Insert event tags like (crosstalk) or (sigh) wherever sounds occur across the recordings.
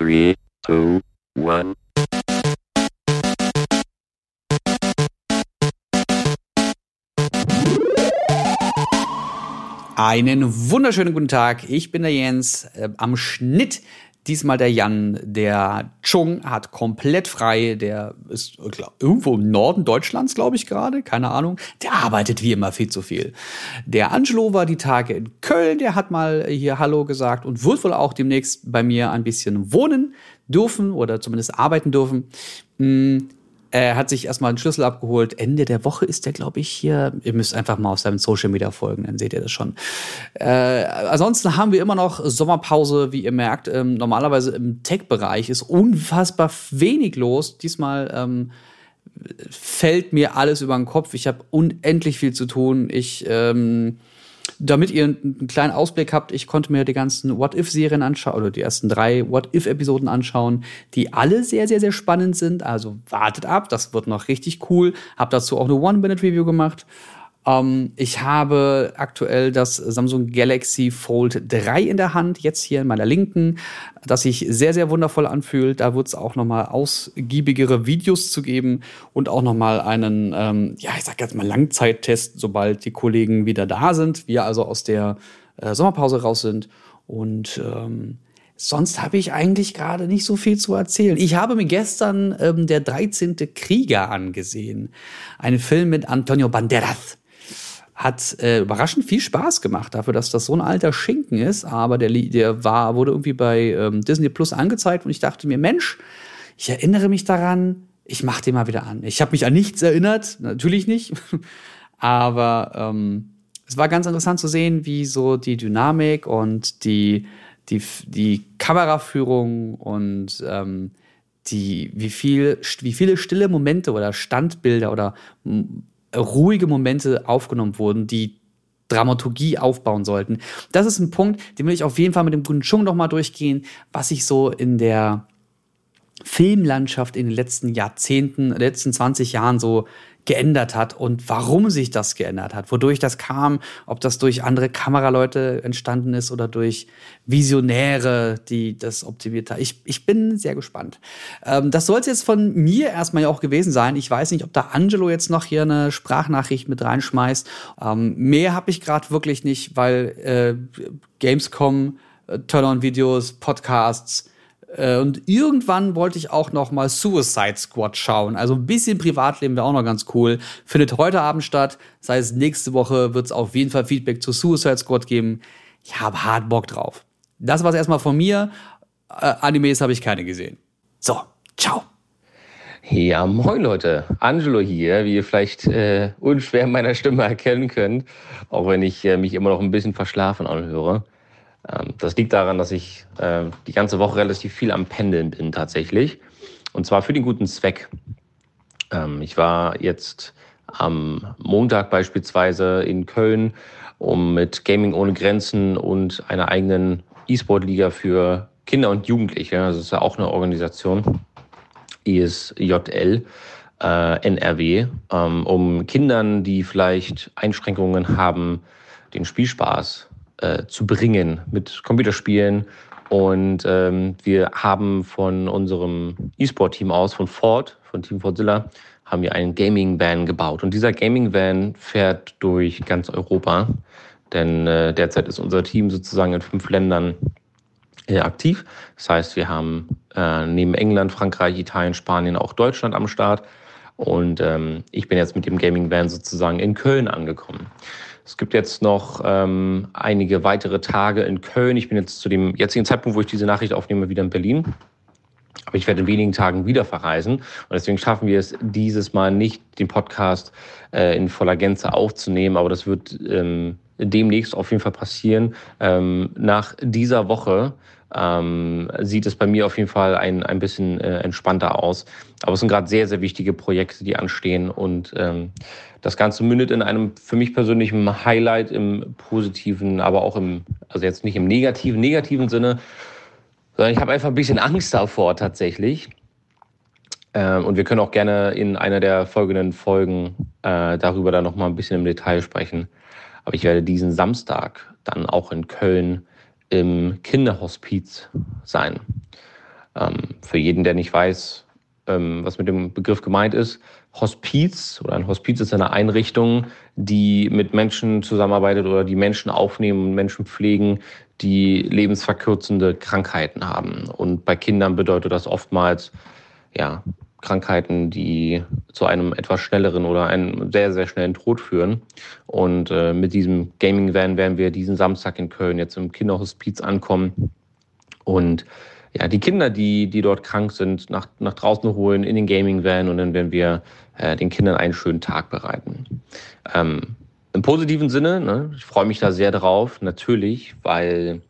Three, two, one. Einen wunderschönen guten Tag. Ich bin der Jens. Äh, am Schnitt diesmal der Jan. Der Chung hat komplett frei. Der ist glaub, irgendwo im Norden Deutschlands, glaube ich, gerade. Keine Ahnung. Der arbeitet wie immer viel zu viel. Der Angelo war die Tage in Köln. Der hat mal hier Hallo gesagt und wird wohl auch demnächst bei mir ein bisschen wohnen dürfen oder zumindest arbeiten dürfen. Er hat sich erstmal einen Schlüssel abgeholt. Ende der Woche ist er, glaube ich, hier. Ihr müsst einfach mal auf seinem Social Media folgen, dann seht ihr das schon. Äh, ansonsten haben wir immer noch Sommerpause, wie ihr merkt. Ähm, normalerweise im Tech-Bereich ist unfassbar wenig los. Diesmal ähm, fällt mir alles über den Kopf. Ich habe unendlich viel zu tun. Ich ähm, damit ihr einen kleinen Ausblick habt, ich konnte mir die ganzen What-If-Serien anschauen, oder die ersten drei What-If-Episoden anschauen, die alle sehr, sehr, sehr spannend sind. Also wartet ab, das wird noch richtig cool. Hab dazu auch eine One-Minute-Review gemacht. Ähm, ich habe aktuell das Samsung Galaxy Fold 3 in der Hand, jetzt hier in meiner linken, das sich sehr, sehr wundervoll anfühlt. Da wird es auch nochmal ausgiebigere Videos zu geben und auch nochmal einen, ähm, ja, ich sag jetzt mal Langzeittest, sobald die Kollegen wieder da sind, wir also aus der äh, Sommerpause raus sind. Und ähm, sonst habe ich eigentlich gerade nicht so viel zu erzählen. Ich habe mir gestern ähm, der 13. Krieger angesehen. Ein Film mit Antonio Banderas hat äh, überraschend viel Spaß gemacht dafür, dass das so ein alter Schinken ist. Aber der, der war, wurde irgendwie bei ähm, Disney Plus angezeigt und ich dachte mir, Mensch, ich erinnere mich daran, ich mache den mal wieder an. Ich habe mich an nichts erinnert, natürlich nicht. (laughs) Aber ähm, es war ganz interessant zu sehen, wie so die Dynamik und die, die, die Kameraführung und ähm, die, wie, viel, wie viele stille Momente oder Standbilder oder ruhige Momente aufgenommen wurden, die Dramaturgie aufbauen sollten. Das ist ein Punkt, den will ich auf jeden Fall mit dem guten Chung noch mal durchgehen, was ich so in der Filmlandschaft in den letzten Jahrzehnten, letzten 20 Jahren so geändert hat und warum sich das geändert hat, wodurch das kam, ob das durch andere Kameraleute entstanden ist oder durch Visionäre, die das optimiert haben. Ich, ich bin sehr gespannt. Ähm, das soll es jetzt von mir erstmal ja auch gewesen sein. Ich weiß nicht, ob da Angelo jetzt noch hier eine Sprachnachricht mit reinschmeißt. Ähm, mehr habe ich gerade wirklich nicht, weil äh, Gamescom, äh, Turn-on-Videos, Podcasts, und irgendwann wollte ich auch noch mal Suicide Squad schauen. Also ein bisschen Privatleben wäre auch noch ganz cool. Findet heute Abend statt. Das heißt, nächste Woche wird es auf jeden Fall Feedback zu Suicide Squad geben. Ich habe hart Bock drauf. Das war's erstmal von mir. Äh, Animes habe ich keine gesehen. So, ciao. Ja, moin Leute, Angelo hier, wie ihr vielleicht äh, unschwer meiner Stimme erkennen könnt, auch wenn ich äh, mich immer noch ein bisschen verschlafen anhöre. Ähm, das liegt daran, dass ich äh, die ganze Woche relativ viel am Pendeln bin tatsächlich. Und zwar für den guten Zweck. Ähm, ich war jetzt am Montag beispielsweise in Köln, um mit Gaming ohne Grenzen und einer eigenen E-Sport-Liga für Kinder und Jugendliche, das ist ja auch eine Organisation, ISJL, äh, NRW, ähm, um Kindern, die vielleicht Einschränkungen haben, den Spielspaß äh, zu bringen mit Computerspielen. Und ähm, wir haben von unserem E-Sport-Team aus, von Ford, von Team Fordzilla, haben wir einen Gaming-Van gebaut. Und dieser Gaming-Van fährt durch ganz Europa. Denn äh, derzeit ist unser Team sozusagen in fünf Ländern äh, aktiv. Das heißt, wir haben äh, neben England, Frankreich, Italien, Spanien auch Deutschland am Start. Und ähm, ich bin jetzt mit dem Gaming Van sozusagen in Köln angekommen. Es gibt jetzt noch ähm, einige weitere Tage in Köln. Ich bin jetzt zu dem jetzigen Zeitpunkt, wo ich diese Nachricht aufnehme, wieder in Berlin. Aber ich werde in wenigen Tagen wieder verreisen. Und deswegen schaffen wir es dieses Mal nicht, den Podcast äh, in voller Gänze aufzunehmen. Aber das wird ähm, demnächst auf jeden Fall passieren. Ähm, nach dieser Woche ähm, sieht es bei mir auf jeden Fall ein, ein bisschen äh, entspannter aus. Aber es sind gerade sehr, sehr wichtige Projekte, die anstehen. Und ähm, das Ganze mündet in einem für mich persönlichen Highlight im positiven, aber auch im, also jetzt nicht im negativen, negativen Sinne, sondern ich habe einfach ein bisschen Angst davor tatsächlich. Ähm, und wir können auch gerne in einer der folgenden Folgen äh, darüber dann nochmal ein bisschen im Detail sprechen. Aber ich werde diesen Samstag dann auch in Köln im Kinderhospiz sein. Ähm, für jeden, der nicht weiß, ähm, was mit dem Begriff gemeint ist, Hospiz oder ein Hospiz ist eine Einrichtung, die mit Menschen zusammenarbeitet oder die Menschen aufnehmen und Menschen pflegen, die lebensverkürzende Krankheiten haben. Und bei Kindern bedeutet das oftmals ja, Krankheiten, die zu einem etwas schnelleren oder einem sehr, sehr schnellen Tod führen. Und äh, mit diesem Gaming Van werden wir diesen Samstag in Köln jetzt im Kinderhospiz ankommen und ja, die Kinder, die, die dort krank sind, nach, nach draußen holen in den Gaming Van und dann werden wir äh, den Kindern einen schönen Tag bereiten. Ähm, Im positiven Sinne, ne, ich freue mich da sehr drauf, natürlich, weil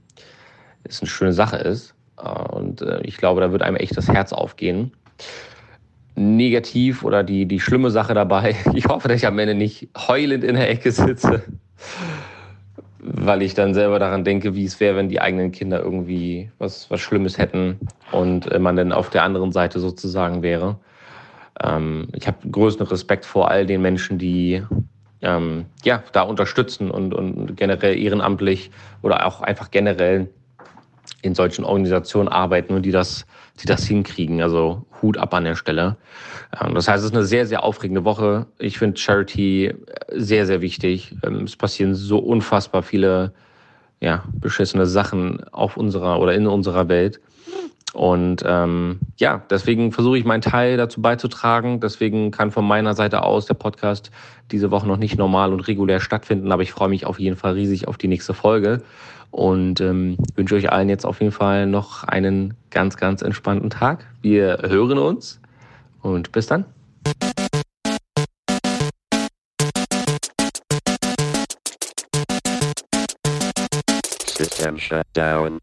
es eine schöne Sache ist. Und äh, ich glaube, da wird einem echt das Herz aufgehen. Negativ oder die, die schlimme Sache dabei, (laughs) ich hoffe, dass ich am Ende nicht heulend in der Ecke sitze weil ich dann selber daran denke, wie es wäre, wenn die eigenen Kinder irgendwie was, was Schlimmes hätten und man dann auf der anderen Seite sozusagen wäre. Ähm, ich habe größten Respekt vor all den Menschen, die ähm, ja, da unterstützen und, und generell ehrenamtlich oder auch einfach generell in solchen Organisationen arbeiten und die das, die das hinkriegen. Also Hut ab an der Stelle. Ähm, das heißt, es ist eine sehr, sehr aufregende Woche. Ich finde Charity sehr, sehr wichtig. Ähm, es passieren so unfassbar viele ja, beschissene Sachen auf unserer oder in unserer Welt. Und ähm, ja, deswegen versuche ich meinen Teil dazu beizutragen. Deswegen kann von meiner Seite aus der Podcast diese Woche noch nicht normal und regulär stattfinden, aber ich freue mich auf jeden Fall riesig auf die nächste Folge und ähm, wünsche euch allen jetzt auf jeden Fall noch einen ganz, ganz entspannten Tag. Wir hören uns und bis dann. System shut down.